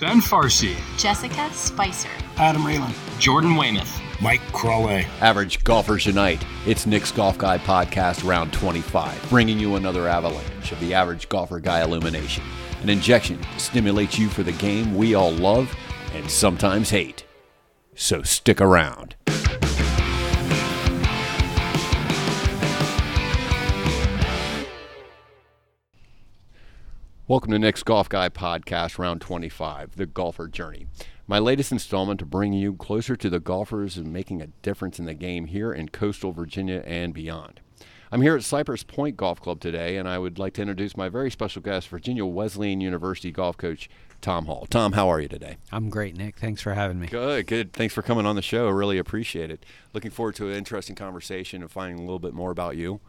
Ben Farsi, Jessica Spicer, Adam Rayland, Jordan Weymouth, Mike Crawley. Average Golfers Unite. It's Nick's Golf Guy podcast, round 25, bringing you another avalanche of the average golfer guy illumination. An injection to stimulate you for the game we all love and sometimes hate. So stick around. Welcome to Nick's Golf Guy podcast, round 25, the golfer journey. My latest installment to bring you closer to the golfers and making a difference in the game here in coastal Virginia and beyond. I'm here at Cypress Point Golf Club today, and I would like to introduce my very special guest, Virginia Wesleyan University golf coach Tom Hall. Tom, how are you today? I'm great, Nick. Thanks for having me. Good, good. Thanks for coming on the show. I really appreciate it. Looking forward to an interesting conversation and finding a little bit more about you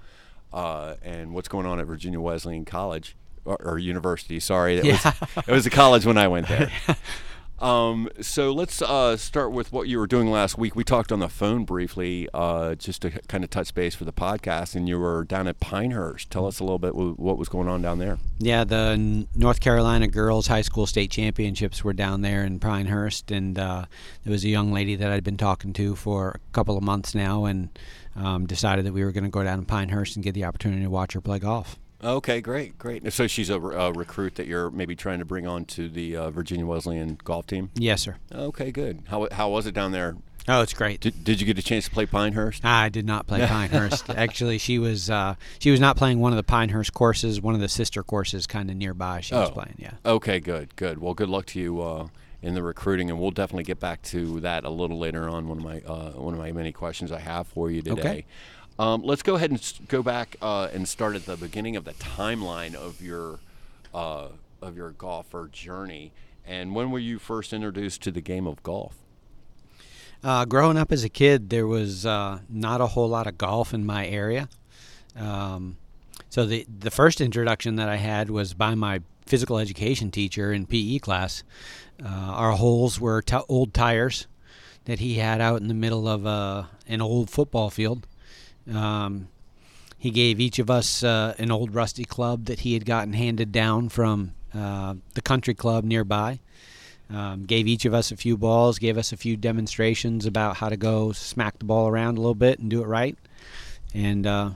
uh, and what's going on at Virginia Wesleyan College or, or University. Sorry, it, Yeah. was, it was a college when I went there. Um, so let's uh, start with what you were doing last week. We talked on the phone briefly, uh, just to kind of touch base for the podcast, and you were down at Pinehurst. Tell us a little bit what was going on down there. Yeah, the North Carolina Girls High School State Championships were down there in Pinehurst, and uh, there was a young lady that I'd been talking to for a couple of months now, and um, decided that we were going to go down to Pinehurst and get the opportunity to watch her play golf. Okay, great, great. So she's a, re- a recruit that you're maybe trying to bring on to the uh, Virginia Wesleyan golf team. Yes, sir. Okay, good. How how was it down there? Oh, it's great. Did, did you get a chance to play Pinehurst? I did not play Pinehurst. Actually, she was uh, she was not playing one of the Pinehurst courses, one of the sister courses, kind of nearby. She was Oh. playing. Yeah. Okay, good, good. Well, good luck to you uh, in the recruiting, and we'll definitely get back to that a little later on. One of my uh, one of my many questions I have for you today. Okay. Um, let's go ahead and go back uh, and start at the beginning of the timeline of your uh, of your golfer journey. And when were you first introduced to the game of golf? Uh, growing up as a kid, there was uh, not a whole lot of golf in my area. Um, so the the first introduction that I had was by my physical education teacher in PE class. Uh, our holes were t- old tires that he had out in the middle of uh, an old football field. Um, he gave each of us uh, an old rusty club that he had gotten handed down from uh, the country club nearby. Um, gave each of us a few balls, gave us a few demonstrations about how to go smack the ball around a little bit and do it right. And uh,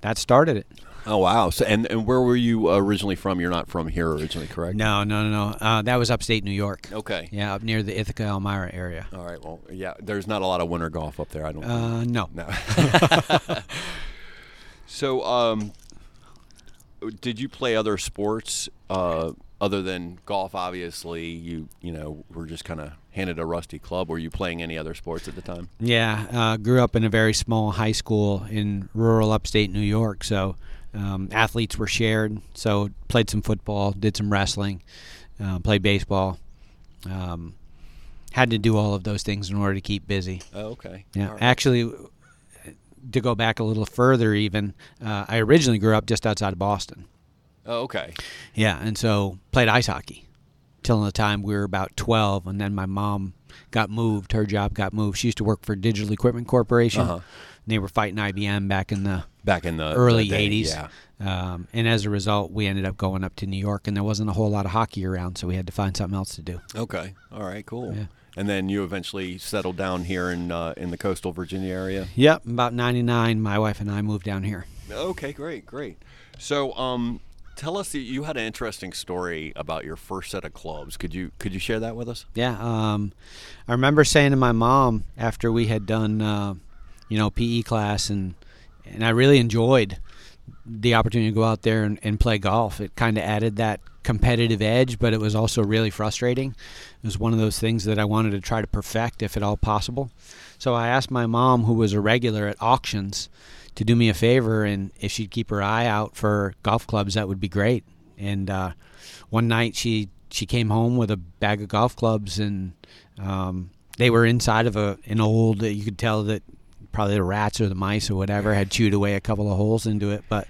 that started it. Oh wow! So and, and where were you originally from? You're not from here originally, correct? No, no, no, no. Uh, that was upstate New York. Okay. Yeah, up near the Ithaca, Elmira area. All right. Well, yeah. There's not a lot of winter golf up there. I don't. Uh, no. No. so, um, did you play other sports uh, other than golf? Obviously, you you know were just kind of handed a rusty club. Were you playing any other sports at the time? Yeah, uh, grew up in a very small high school in rural upstate New York, so um, athletes were shared. So played some football, did some wrestling, uh, played baseball. Um, had to do all of those things in order to keep busy. Oh, okay. Yeah, right. actually, to go back a little further, even uh, I originally grew up just outside of Boston. Oh, okay. Yeah, and so played ice hockey till the time we were about 12, and then my mom got moved. Her job got moved. She used to work for Digital Equipment Corporation. Uh-huh. And they were fighting IBM back in the Back in the early the day, 80s. Yeah. Um, and as a result, we ended up going up to New York, and there wasn't a whole lot of hockey around, so we had to find something else to do. Okay. All right. Cool. Yeah. And then you eventually settled down here in uh, in the coastal Virginia area. Yep, about 99, my wife and I moved down here. Okay, great, great. So, um, tell us you had an interesting story about your first set of clubs. Could you could you share that with us? Yeah, um, I remember saying to my mom after we had done, uh, you know, PE class, and and I really enjoyed the opportunity to go out there and, and play golf. It kind of added that competitive edge, but it was also really frustrating. It was one of those things that I wanted to try to perfect, if at all possible. So I asked my mom, who was a regular at auctions, to do me a favor, and if she'd keep her eye out for golf clubs, that would be great. And uh, one night she she came home with a bag of golf clubs, and um, they were inside of a an old. You could tell that probably the rats or the mice or whatever had chewed away a couple of holes into it, but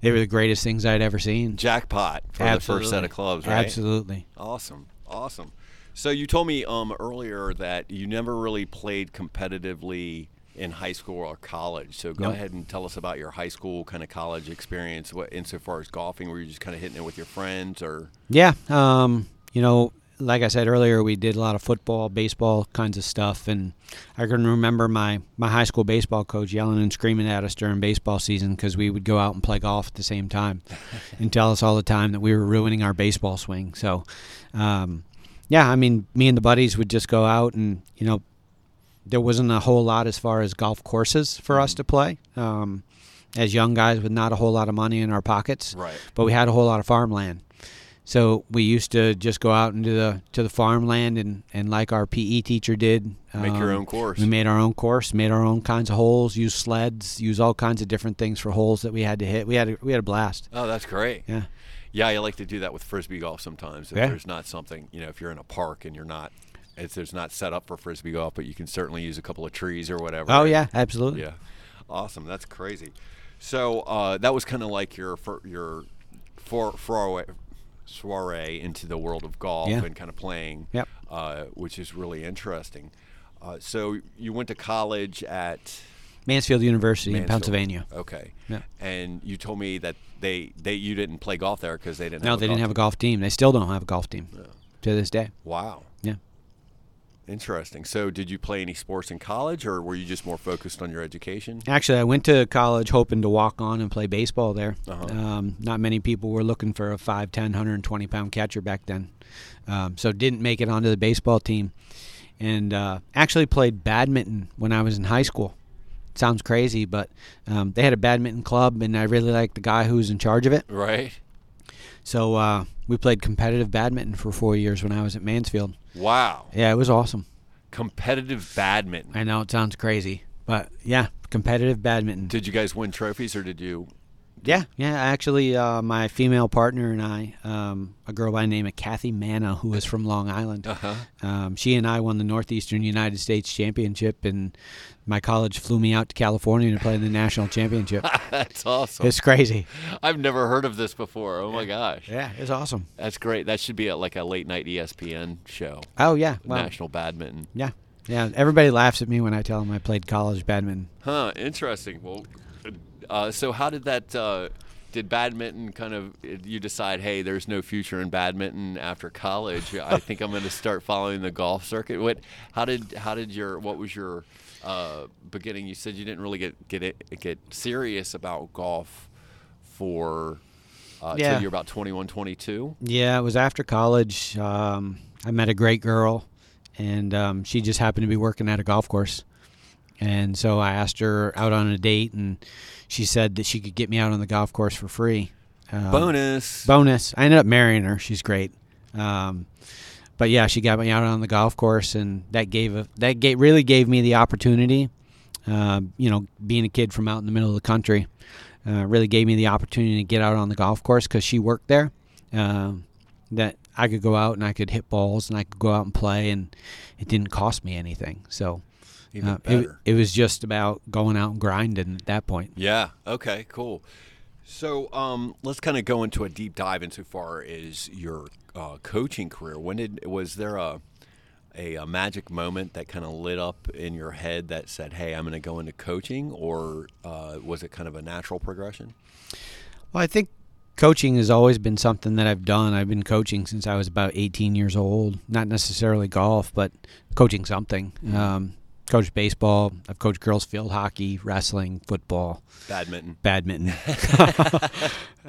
they were the greatest things I'd ever seen. Jackpot for the first set of clubs, right? Absolutely. Awesome, awesome. So you told me um, earlier that you never really played competitively in high school or college. So go Nope. ahead and tell us about your high school kind of college experience. What insofar as golfing, were you just kind of hitting it with your friends, or Yeah. Um, you know, like I said earlier, we did a lot of football, baseball kinds of stuff, and I can remember my my high school baseball coach yelling and screaming at us during baseball season because we would go out and play golf at the same time, and tell us all the time that we were ruining our baseball swing. So, um, yeah, I mean, me and the buddies would just go out, and you know, there wasn't a whole lot as far as golf courses for us to play. Um, as young guys with not a whole lot of money in our pockets, right? but we had a whole lot of farmland. So we used to just go out into the to the farmland and, and like our PE teacher did, Make your um, own course. We made our own course, made our own kinds of holes, used sleds, used all kinds of different things for holes that we had to hit. We had a, we had a blast. Oh, that's great. Yeah. Yeah, I like to do that with frisbee golf sometimes. If Yeah. there's not something, you know, if you're in a park and you're not, if there's not set up for frisbee golf, but you can certainly use a couple of trees or whatever. Oh yeah, absolutely. Yeah, awesome. That's crazy. So uh, that was kind of like your your for foray, soiree into the world of golf Yeah. and kind of playing, Yep. uh, which is really interesting. Uh, so you went to college at Mansfield University in Pennsylvania. Okay. Yeah. And you told me that they they you didn't play golf there because they didn't. No, have they didn't have a golf team. They still don't have a golf team team. to this day. Wow. Interesting. So, did you play any sports in college, or were you just more focused on your education? Actually, I went to college hoping to walk on and play baseball there. Uh-huh. Um, not many people were looking for a 5'10", 120 pound catcher back then. Um, so didn't make it onto the baseball team. And uh, actually played badminton when I was in high school. Sounds crazy, but um, they had a badminton club, and I really liked the guy who was in charge of it. Right. So uh, we played competitive badminton for four years when I was at Mansfield. Wow. Yeah, it was awesome. Competitive badminton. I know it sounds crazy, but yeah, competitive badminton. Did you guys win trophies, or did you? Yeah, yeah. Actually, uh, my female partner and I, um, a girl by the name of Kathy Manna, who is from Long Island, Uh huh. um, she and I won the Northeastern United States Championship, and my college flew me out to California to play in the national championship. That's awesome. It's crazy. I've never heard of this before. Oh my gosh. Yeah, it's awesome. That's great. That should be a, like a late night ESPN show. Oh yeah, well, National badminton. yeah, yeah. Everybody laughs at me when I tell them I played college badminton. Huh. Interesting. Well, uh, so how did that? Uh, did badminton kind of you decide hey there's no future in badminton after college i think i'm going to start following the golf circuit what how did how did your what was your uh, beginning you said you didn't really get get it, get serious about golf for uh, Yeah. you're about 21 22 Yeah, it was after college. Um, I met a great girl, and um, she just happened to be working at a golf course. And so I asked her out on a date, and she said that she could get me out on the golf course for free. Um, bonus Bonus. I ended up marrying her. She's great. Um, but yeah, she got me out on the golf course, and that gave a, that gave, really gave me the opportunity. Uh, you know, being a kid from out in the middle of the country, uh, really gave me the opportunity to get out on the golf course because she worked there. Um, that I could go out and I could hit balls and I could go out and play, and it didn't cost me anything. So even uh, it, better it was just about going out and grinding at that point. Yeah. Okay. Cool. So um, let's kind of go into a deep dive into far as your uh, coaching career. When did was there a a, a magic moment that kind of lit up in your head that said, "Hey, I'm going to go into coaching," or uh, was it kind of a natural progression? Well, I think coaching has always been something that I've done. I've been coaching since I was about 18 years old. Not necessarily golf, but coaching something. Um, coached baseball. I've coached girls field hockey, wrestling, football, Badminton. badminton.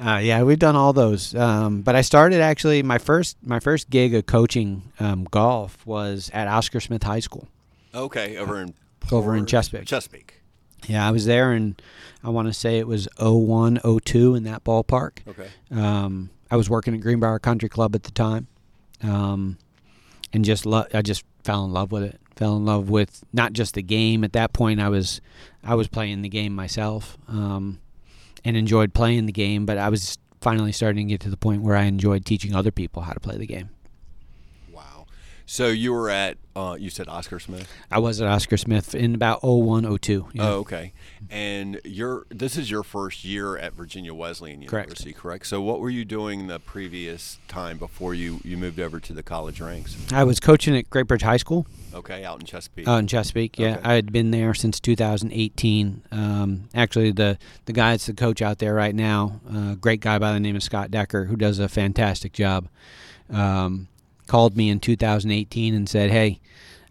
uh, yeah, we've done all those. Um, but I started actually my first my first gig of coaching um, golf was at Oscar Smith High School. Okay, over in Over in Chesapeake. Chesapeake. Yeah, I was there, and I want to say it was 01, 02 in that ballpark. Okay. Um, I was working at Greenbrier Country Club at the time, um, and just lo- I just fell in love with it. Fell in love with not just the game. At that point, I was I was playing the game myself, um, and enjoyed playing the game. But I was finally starting to get to the point where I enjoyed teaching other people how to play the game. So you were at uh, you said Oscar Smith. I was at Oscar Smith in about 01, 02. Yeah. Oh, okay. And you're this is your first year at Virginia Wesleyan Correct. University, correct? So what were you doing the previous time before you you moved over to the college ranks? I was coaching at Great Bridge High School Okay, out in Chesapeake. out in Chesapeake. Yeah, Okay. I had been there since 2018. Um, actually, the the guy that's the coach out there right now, uh, great guy by the name of Scott Decker, who does a fantastic job, um, called me in 2018 and said, "Hey,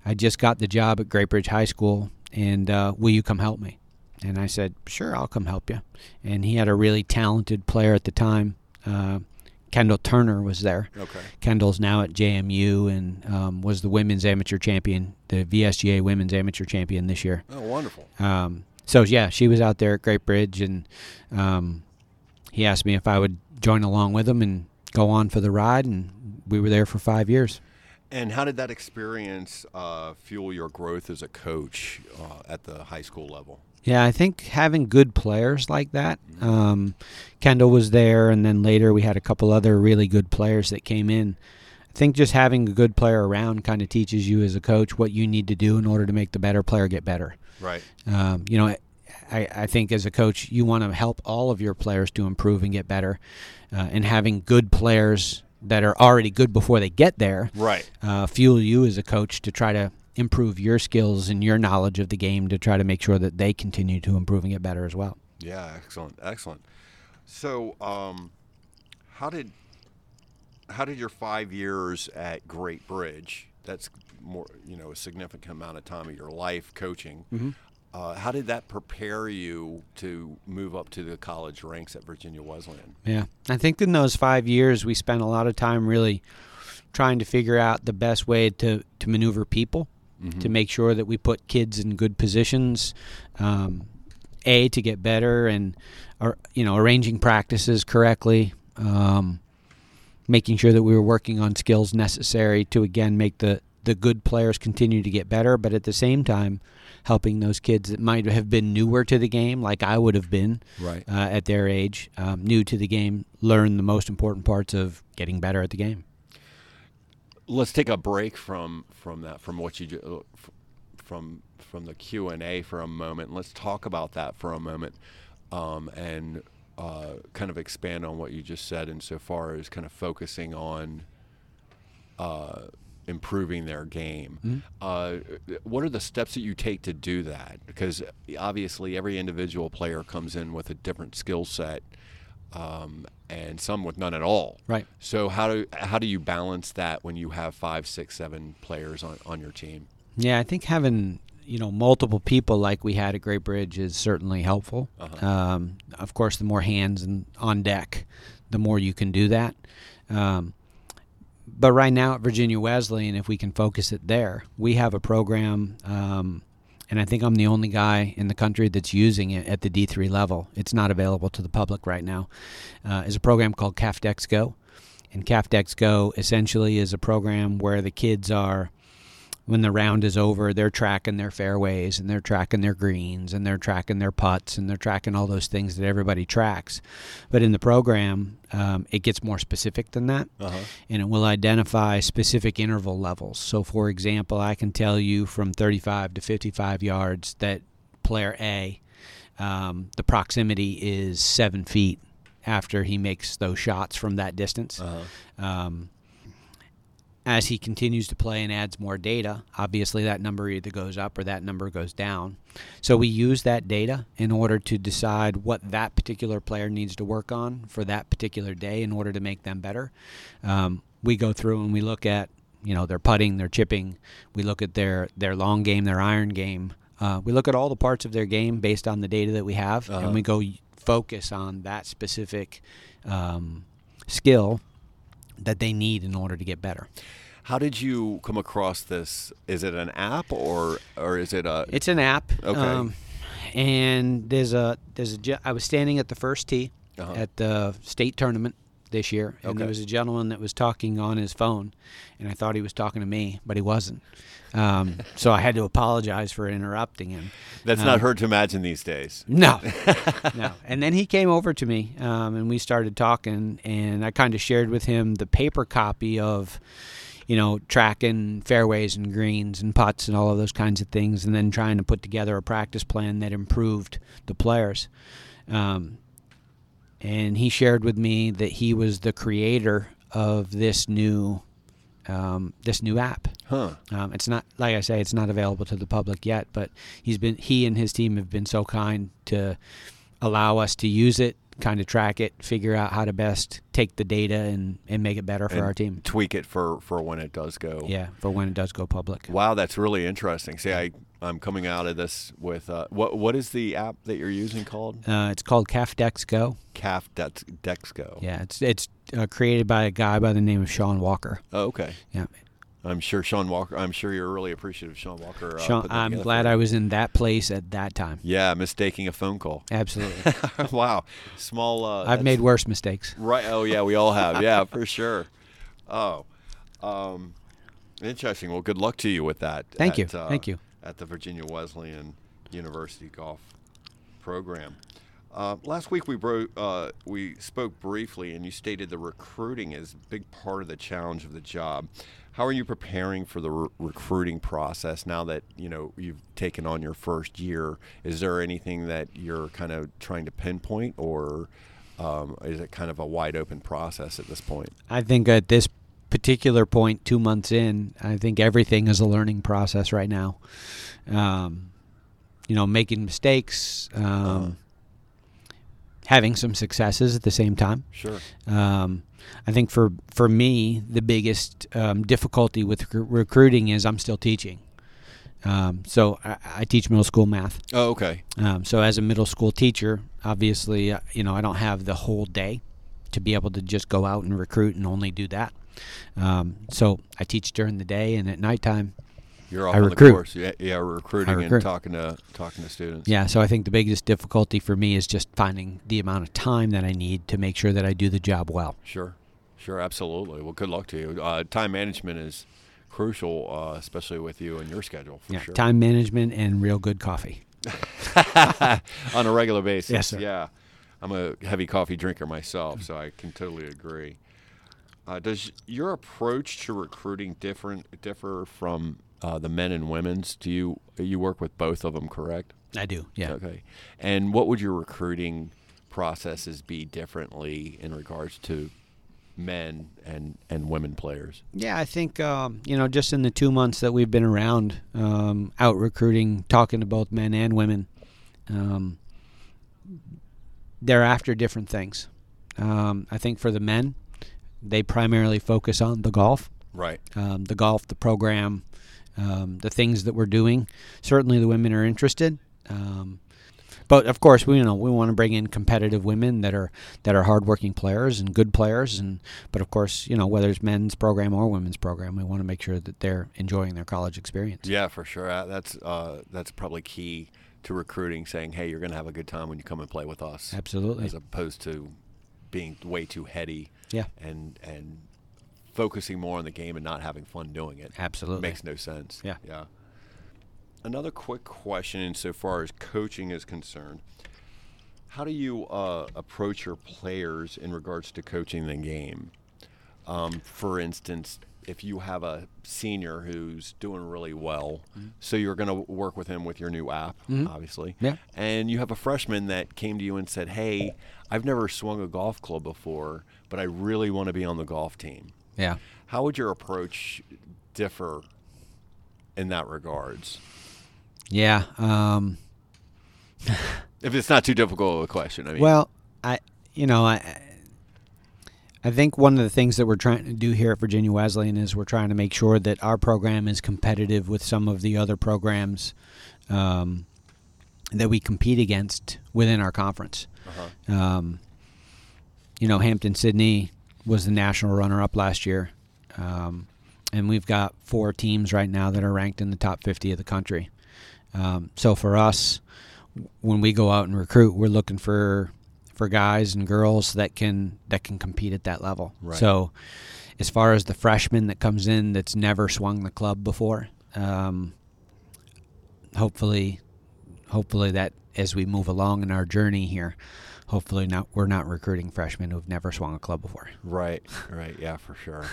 I just got the job at Great Bridge High School, and uh, will you come help me?" And I said, "Sure, I'll come help you." And he had a really talented player at the time. Uh, Kendall Turner was there. okay. Kendall's now at JMU and um, was the women's amateur champion, the VSGA women's amateur champion this year. Oh, wonderful. Um, so yeah, she was out there at Great Bridge, and um, he asked me if I would join along with him and go on for the ride, and we were there for five years. And how did that experience uh, fuel your growth as a coach uh, at the high school level? Yeah, I think having good players like that. Um, Kendall was there, and then later we had a couple other really good players that came in. I think just having a good player around kind of teaches you as a coach what you need to do in order to make the better player get better. Right. Um, you know, I, I think as a coach, you want to help all of your players to improve and get better. Uh, and having good players that are already good before they get there Right. uh, fuel you as a coach to try to improve your skills and your knowledge of the game to try to make sure that they continue to improve and get better as well. Yeah, excellent, excellent. So, um, how did how did your five years at Great Bridge? That's more, you know, a significant amount of time of your life coaching. Uh, how did that prepare you to move up to the college ranks at Virginia Wesleyan? Yeah. I think in those five years, we spent a lot of time really trying to figure out the best way to, to maneuver people, to make sure that we put kids in good positions, um, A, to get better and, or, you know, arranging practices correctly, um, making sure that we were working on skills necessary to, again, make the, the good players continue to get better, but at the same time, helping those kids that might have been newer to the game, like I would have been, Right. uh, at their age, um, new to the game, learn the most important parts of getting better at the game. Let's take a break from from that, from what you uh, from from the Q and A for a moment. Let's talk about that for a moment, um, and uh, kind of expand on what you just said insofar as kind of focusing on uh, improving their game. Uh, what are the steps that you take to do that? Because obviously, every individual player comes in with a different skill set, um, and some with none at all. Right. So how do how do you balance that when you have five, six, seven players on, on your team? Yeah, I think having you know multiple people like we had at Great Bridge is certainly helpful. Uh-huh. Um, of course, the more hands and on deck, the more you can do that. Um, but right now at Virginia Wesleyan, if we can focus it there, we have a program, um, and I think I'm the only guy in the country that's using it at the D3 level. It's not available to the public right now. Uh, is a program called CAFDEX Go, and CAFDEX Go essentially is a program where the kids are when the round is over, they're tracking their fairways and they're tracking their greens and they're tracking their putts and they're tracking all those things that everybody tracks. But in the program, um, it gets more specific than that Uh-huh. and it will identify specific interval levels. So, for example, I can tell you from 35 to 55 yards that player A, um, the proximity is seven feet after he makes those shots from that distance. Uh-huh. Um, as he continues to play and adds more data, obviously that number either goes up or that number goes down. So we use that data in order to decide what that particular player needs to work on for that particular day in order to make them better. Um, we go through and we look at you know their putting, their chipping. We look at their their long game, their iron game. Uh, we look at all the parts of their game based on the data that we have, Uh-huh. and we go focus on that specific um, skill that they need in order to get better. How did you come across this? Is it an app or or is it a? It's an app. Okay. Um, and there's a there's a I was standing at the first tee Uh-huh. at the state tournament this year, and there was a gentleman that was talking on his phone, and I thought he was talking to me, but he wasn't. Um, so I had to apologize for interrupting him. That's um, not hard to imagine these days. No, no. And then he came over to me, um, and we started talking, and I kind of shared with him the paper copy of you know, tracking fairways and greens and putts and all of those kinds of things, and then trying to put together a practice plan that improved the players. Um, and he shared with me that he was the creator of this new um, this new app. Huh. Um, it's not like I say, it's not available to the public yet, but he's been he and his team have been so kind to allow us to use it, kind of track it, figure out how to best take the data and, and make it better for And our team. Tweak it for for when it does go. Yeah, for when it does go public. Wow, that's really interesting. See, I I'm coming out of this with uh, what what is the app that you're using called? Uh, it's called Calf Dex Go. Calf Dex, Dexco. Yeah, it's it's uh, created by a guy by the name of Sean Walker. Oh, okay. Yeah, I'm sure Sean Walker. I'm sure you're really appreciative of Sean Walker. Uh, Sean, I'm glad I was in that place at that time. Yeah, mistaking a phone call. Absolutely, wow, small. Uh, I've made worse mistakes. Right. Oh yeah, we all have. Yeah, for sure. Oh, um, interesting. Well, good luck to you with that. Thank at, you, uh, thank you. At the Virginia Wesleyan University Golf Program. Uh, last week we uh, we spoke briefly, and you stated the recruiting is a big part of the challenge of the job. How are you preparing for the re- recruiting process now that you know you've taken on your first year? Is there anything that you're kind of trying to pinpoint, or um, is it kind of a wide open process at this point? I think at this particular point, two months in, I think everything is a learning process right now. Um, you know, making mistakes, um, Uh-huh. Having some successes at the same time. Sure. Um, I think for for me, the biggest um, difficulty with rec- recruiting is I'm still teaching. Um, so I, I teach middle school math. Oh, okay. Um, so as a middle school teacher, obviously, uh, you know, I don't have the whole day to be able to just go out and recruit and only do that. Um, so I teach during the day and at nighttime. You're off I on recruit. the course. Yeah, yeah, recruiting recruit. and talking to talking to students. Yeah. So I think the biggest difficulty for me is just finding the amount of time that I need to make sure that I do the job well. Sure, sure, absolutely. Well, good luck to you. Uh, time management is crucial, uh, especially with you and your schedule. For yeah. sure. Time management and real good coffee. on a regular basis. Yes, sir. Yeah, I'm a heavy coffee drinker myself, so I can totally agree. Uh, does your approach to recruiting different differ from uh, the men and women's? Do you you work with both of them, correct? I do. Yeah. Okay. And what would your recruiting processes be differently in regards to men and, and women players? Yeah, I think um, you know, just in the two months that we've been around, um, out recruiting, talking to both men and women, um, they're after different things. Um, I think for the men, they primarily focus on the golf, Right. um, the golf, the program, um, the things that we're doing. Certainly, the women are interested. Um, but of course, we you know we want to bring in competitive women that are that are hardworking players and good players, and but of course, you know whether it's men's program or women's program, we want to make sure that they're enjoying their college experience. Yeah, for sure. Uh, That's uh, that's probably key to recruiting. Saying, "Hey, you're going to have a good time when you come and play with us," Absolutely. as opposed to being way too heady Yeah, and and focusing more on the game and not having fun doing it. absolutely. Makes no sense. Yeah. Yeah. Another quick question insofar as coaching is concerned. How do you uh, approach your players in regards to coaching the game? Um, for instance, if you have a senior who's doing really well, so you're going to work with him with your new app, Mhm. obviously. Yeah. And you have a freshman that came to you and said, "Hey, I've never swung a golf club before, but I really want to be on the golf team." Yeah. How would your approach differ in that regards? Yeah. Um, If it's not too difficult of a question, I mean. Well, I, you know, I, I think one of the things that we're trying to do here at Virginia Wesleyan is we're trying to make sure that our program is competitive with some of the other programs um, that we compete against within our conference. uh-huh. Um, you know, Hampden-Sydney was the national runner-up last year, um, and we've got four teams right now that are ranked in the top 50 of the country. Um, so for us, when we go out and recruit, we're looking for for guys and girls that can that can compete at that level. Right. So, as far as the freshman that comes in that's never swung the club before, um, hopefully, hopefully that as we move along in our journey here, hopefully not we're not recruiting freshmen who've never swung a club before. Right, right, yeah, for sure.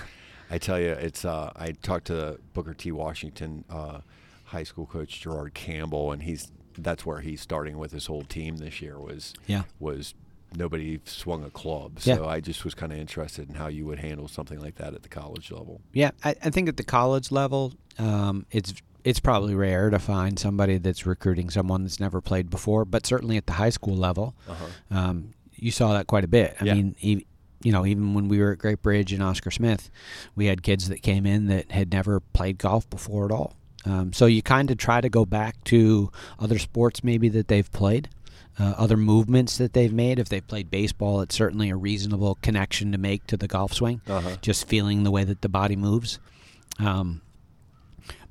I tell you, it's. Uh, I talked to Booker T. Washington uh, high school coach Gerard Campbell, and he's that's where he's starting with his whole team this year. Was Yeah. was nobody swung a club, Yeah. so I just was kind of interested in how you would handle something like that at the college level. Yeah, I, I think at the college level, um, it's it's probably rare to find somebody that's recruiting someone that's never played before. But certainly at the high school level, Uh-huh. um, you saw that quite a bit. I Yeah. mean, e- you know, even when we were at Great Bridge and Oscar Smith, we had kids that came in that had never played golf before at all. Um, so you kind of try to go back to other sports maybe that they've played, uh, other movements that they've made. If they've played baseball, it's certainly a reasonable connection to make to the golf swing Uh-huh. just feeling the way that the body moves. Um,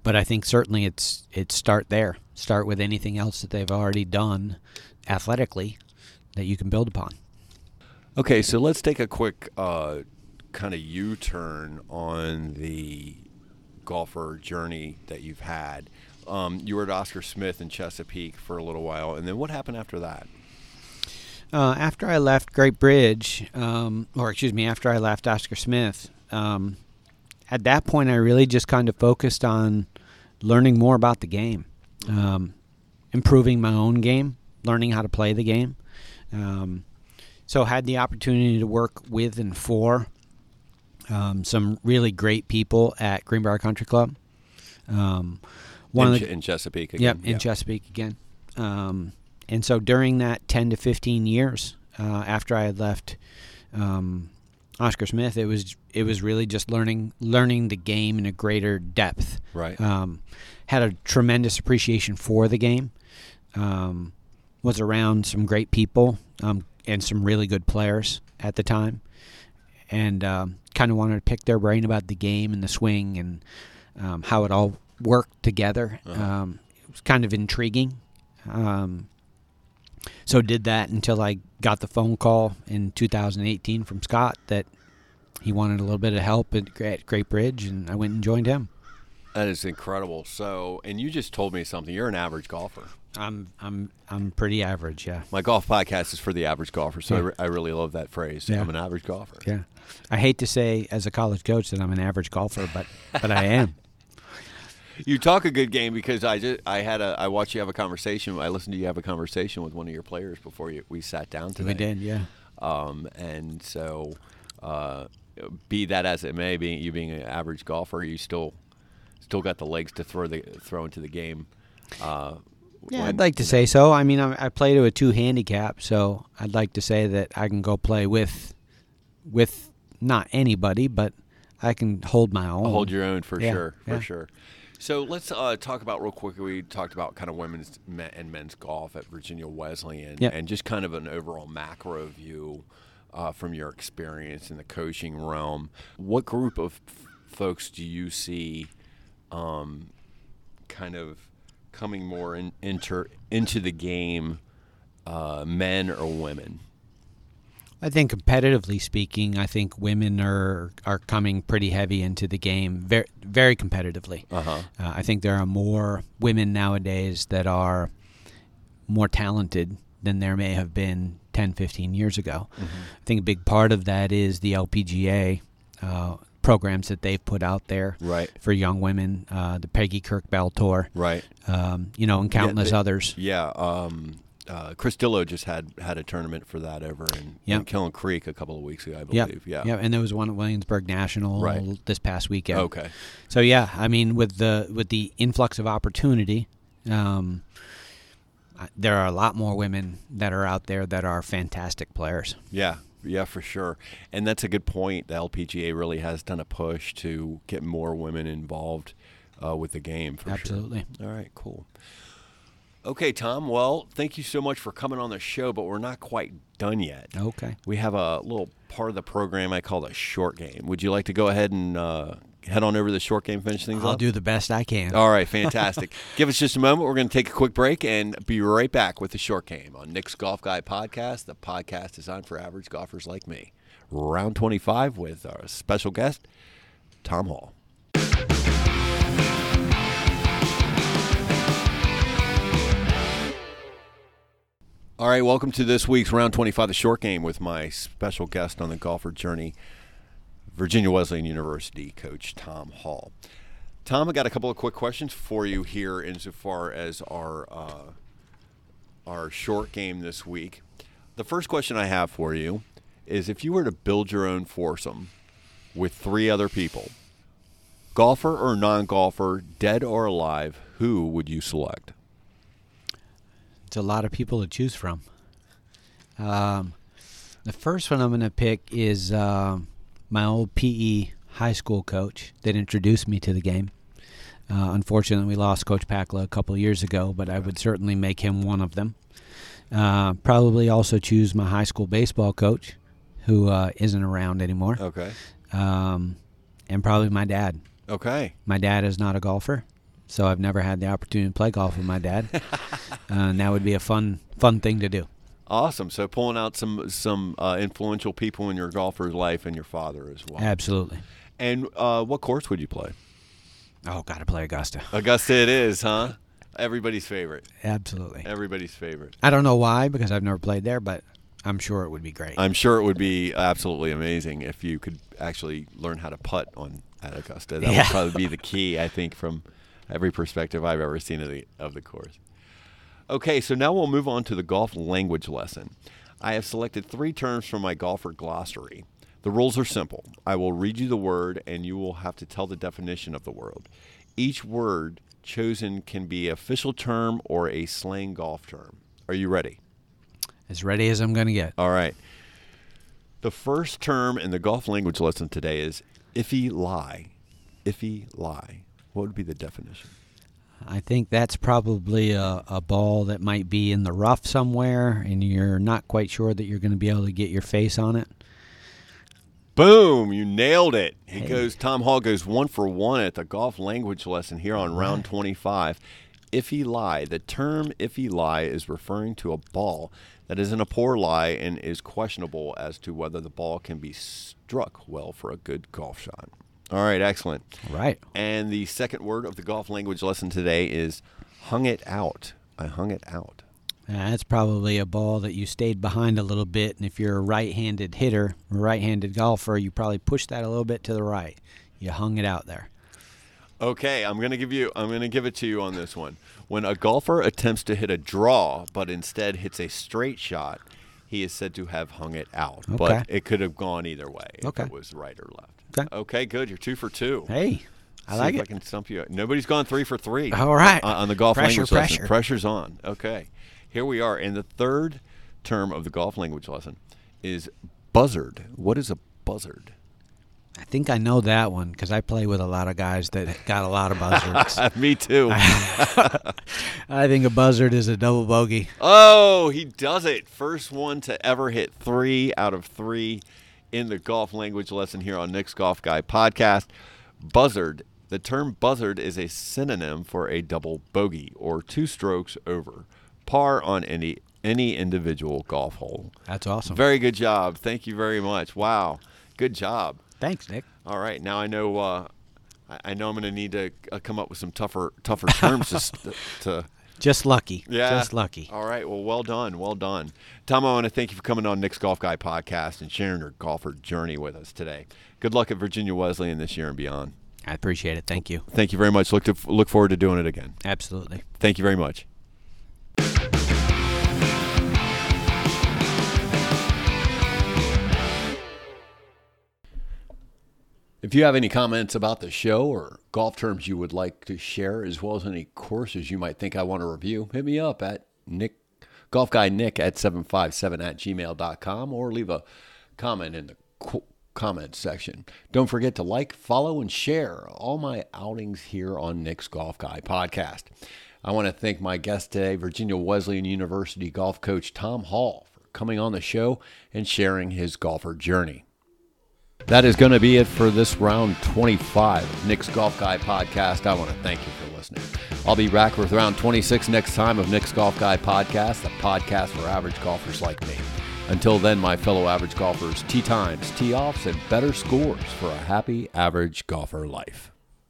but I think certainly it's it's start there. Start with anything else that they've already done athletically that you can build upon. Okay, so let's take a quick uh, kind of U-turn on the golfer journey that you've had. Um, you were at Oscar Smith in Chesapeake for a little while, and then what happened after that? Uh, after I left Great Bridge, um, or excuse me, after I left Oscar Smith, um, at that point I really just kind of focused on learning more about the game, um, improving my own game, learning how to play the game. Um, so had the opportunity to work with and for um, some really great people at Greenbrier Country Club. Um, one in, of the, in Chesapeake Yep, again. in Chesapeake again. Um, and so during that 10 to 15 years uh, after I had left um, Oscar Smith, it was it was really just learning learning the game in a greater depth. Right. Um, had a tremendous appreciation for the game. Um, was around some great people um, and some really good players at the time, and um, kind of wanted to pick their brain about the game and the swing and um, how it all worked together. Uh-huh. Um, it was kind of intriguing. Um, so did that until I got the phone call in 2018 from Scott that he wanted a little bit of help at Great, Great Bridge, and I went and joined him. That is incredible. So, and you just told me something. You're an average golfer. I'm I'm I'm pretty average, yeah. My golf podcast is for the average golfer, so I, re- I really love that phrase. Yeah. I'm an average golfer. Yeah. I hate to say as a college coach that I'm an average golfer, but but I am. You talk a good game because I just I had a I watched you have a conversation. I listened to you have a conversation with one of your players before you, we sat down today. We did, yeah. Um, and so, uh, be that as it may, being you being an average golfer, you still still got the legs to throw the throw into the game. Uh, Yeah, when- I'd like to say so. I mean, I, I play to a two handicap, so I'd like to say that I can go play with with not anybody, but I can hold my own. hold your own for Yeah, sure, for yeah. sure. So let's uh, talk about real quick. We talked about kind of women's and men's golf at Virginia Wesleyan, Yep. and just kind of an overall macro view uh, from your experience in the coaching realm. What group of f- folks do you see um, kind of coming more in, inter, into the game, uh, men or women? I think competitively speaking, I think women are are coming pretty heavy into the game, very very competitively. Uh-huh. Uh, I think there are more women nowadays that are more talented than there may have been 10, 15 years ago. Mm-hmm. I think a big part of that is the LPGA uh, programs that they've put out there Right. for young women, uh, the Peggy Kirk Bell Tour, Right. um, you know, and countless the- others. Yeah, um, uh, Chris Dillo just had had a tournament for that over in, Yep. in Kiln Creek a couple of weeks ago, I Yep. believe. Yeah. yeah, and there was one at Williamsburg National Right. this past weekend. Okay. So yeah, I mean, with the with the influx of opportunity, um, there are a lot more women that are out there that are fantastic players. Yeah. Yeah, for sure. And that's a good point. The LPGA really has done a push to get more women involved uh, with the game. For sure. Absolutely. Sure. All right. Cool. Okay, Tom. Well, thank you so much for coming on the show, but we're not quite done yet. Okay. We have a little part of the program I call the short game. Would you like to go ahead and uh, head on over to the short game, finish things up? I'll up? do the best I can. All right, fantastic. Give us just a moment. We're going to take a quick break and be right back with the short game on Nick's Golf Guy podcast, the podcast designed for average golfers like me. Round 25 with our special guest, Tom Hall. All right, welcome to this week's round 25, the short game, with my special guest on the golfer journey, Virginia Wesleyan University coach Tom Hall. Tom, I got a couple of quick questions for you here insofar as our uh, our short game this week. The first question I have for you is if you were to build your own foursome with three other people, golfer or non-golfer, dead or alive, who would you select? It's a lot of people to choose from. Um, the first one I'm going to pick is uh, my old PE high school coach that introduced me to the game. Uh, unfortunately, we lost Coach Pakla a couple years ago, but I would certainly make him one of them. Uh, probably also choose my high school baseball coach, who uh, not around anymore. Okay. Um, and probably my dad. Okay. My dad is not a golfer, so I've never had the opportunity to play golf with my dad. uh, and that would be a fun, fun thing to do. Awesome. So pulling out some some uh, influential people in your golfer's life and your father as well. Absolutely. And uh, what course would you play? Oh, got to play Augusta. Augusta, it is, huh? Everybody's favorite. Absolutely. Everybody's favorite. I don't know why because I've never played there, but I'm sure it would be great. I'm sure it would be absolutely amazing if you could actually learn how to putt on at Augusta. That Yeah. would probably be the key, I think, from every perspective I've ever seen of the of the course. Okay, so now we'll move on to the golf language lesson. I have selected three terms from my golfer glossary. The rules are simple. I will read you the word, and you will have to tell the definition of the word. Each word chosen can be official term or a slang golf term. Are you ready? as ready as I'm going to get. All right. The first term in the golf language lesson today is iffy lie. Iffy lie. What would be the definition? I think that's probably a, a ball that might be in the rough somewhere, and you're not quite sure that you're going to be able to get your face on it. Boom! You nailed it. He Hey. goes. Tom Hall goes one for one at the golf language lesson here on round twenty-five. Iffy lie. The term iffy lie is referring to a ball that is in a poor lie and is questionable as to whether the ball can be struck well for a good golf shot. All right, excellent. Right. And the second word of the golf language lesson today is hung it out. I hung it out. Uh, that's probably a ball that you stayed behind a little bit, and if you're a right-handed hitter, right-handed golfer, you probably pushed that a little bit to the right. You hung it out there. Okay, I'm gonna give you. I'm gonna give it to you on this one. When a golfer attempts to hit a draw, but instead hits a straight shot, he is said to have hung it out. Okay. But it could have gone either way. If Okay. it was right or left. Okay. Good. You're two for two. Hey, I See like if it. I can stump you. Nobody's gone three for three. All right. On, on the golf Pressure, language lesson. Pressure's on. Okay. Here we are. And the third term of the golf language lesson is buzzard. What is a buzzard? I think I know that one because I play with a lot of guys that got a lot of buzzards. Me too. I think a buzzard is a double bogey. Oh, he does it. First one to ever hit three out of three in the golf language lesson here on Nick's Golf Guy podcast. Buzzard. The term buzzard is a synonym for a double bogey or two strokes over par on any any individual golf hole. That's awesome. Very good job. Thank you very much. Wow. Good job. Thanks, Nick. All right. Now I know uh, I, know I'm going to need to uh, come up with some tougher tougher terms to, to Just lucky. yeah. Just lucky. All right. Well, well done. Well done. Tom, I want to thank you for coming on Nick's Golf Guy podcast and sharing your golfer journey with us today. Good luck at Virginia Wesleyan this year and beyond. I appreciate it. Thank you. Thank you very much. Look to look forward to doing it again. Absolutely. Thank you very much. If you have any comments about the show or golf terms you would like to share, as well as any courses you might think I want to review, hit me up at Nick Golf Guy Nick at 757 at gmail.com or leave a comment in the comments section. Don't forget to like, follow, and share all my outings here on Nick's Golf Guy podcast. I want to thank my guest today, Virginia Wesleyan University golf coach Tom Hall, for coming on the show and sharing his golfer journey. That is going to be it for this round 25 of Nick's Golf Guy podcast. I want to thank you for listening. I'll be back with round 26 next time of Nick's Golf Guy podcast, the podcast for average golfers like me. Until then, my fellow average golfers, tee times, tee offs, and better scores for a happy average golfer life.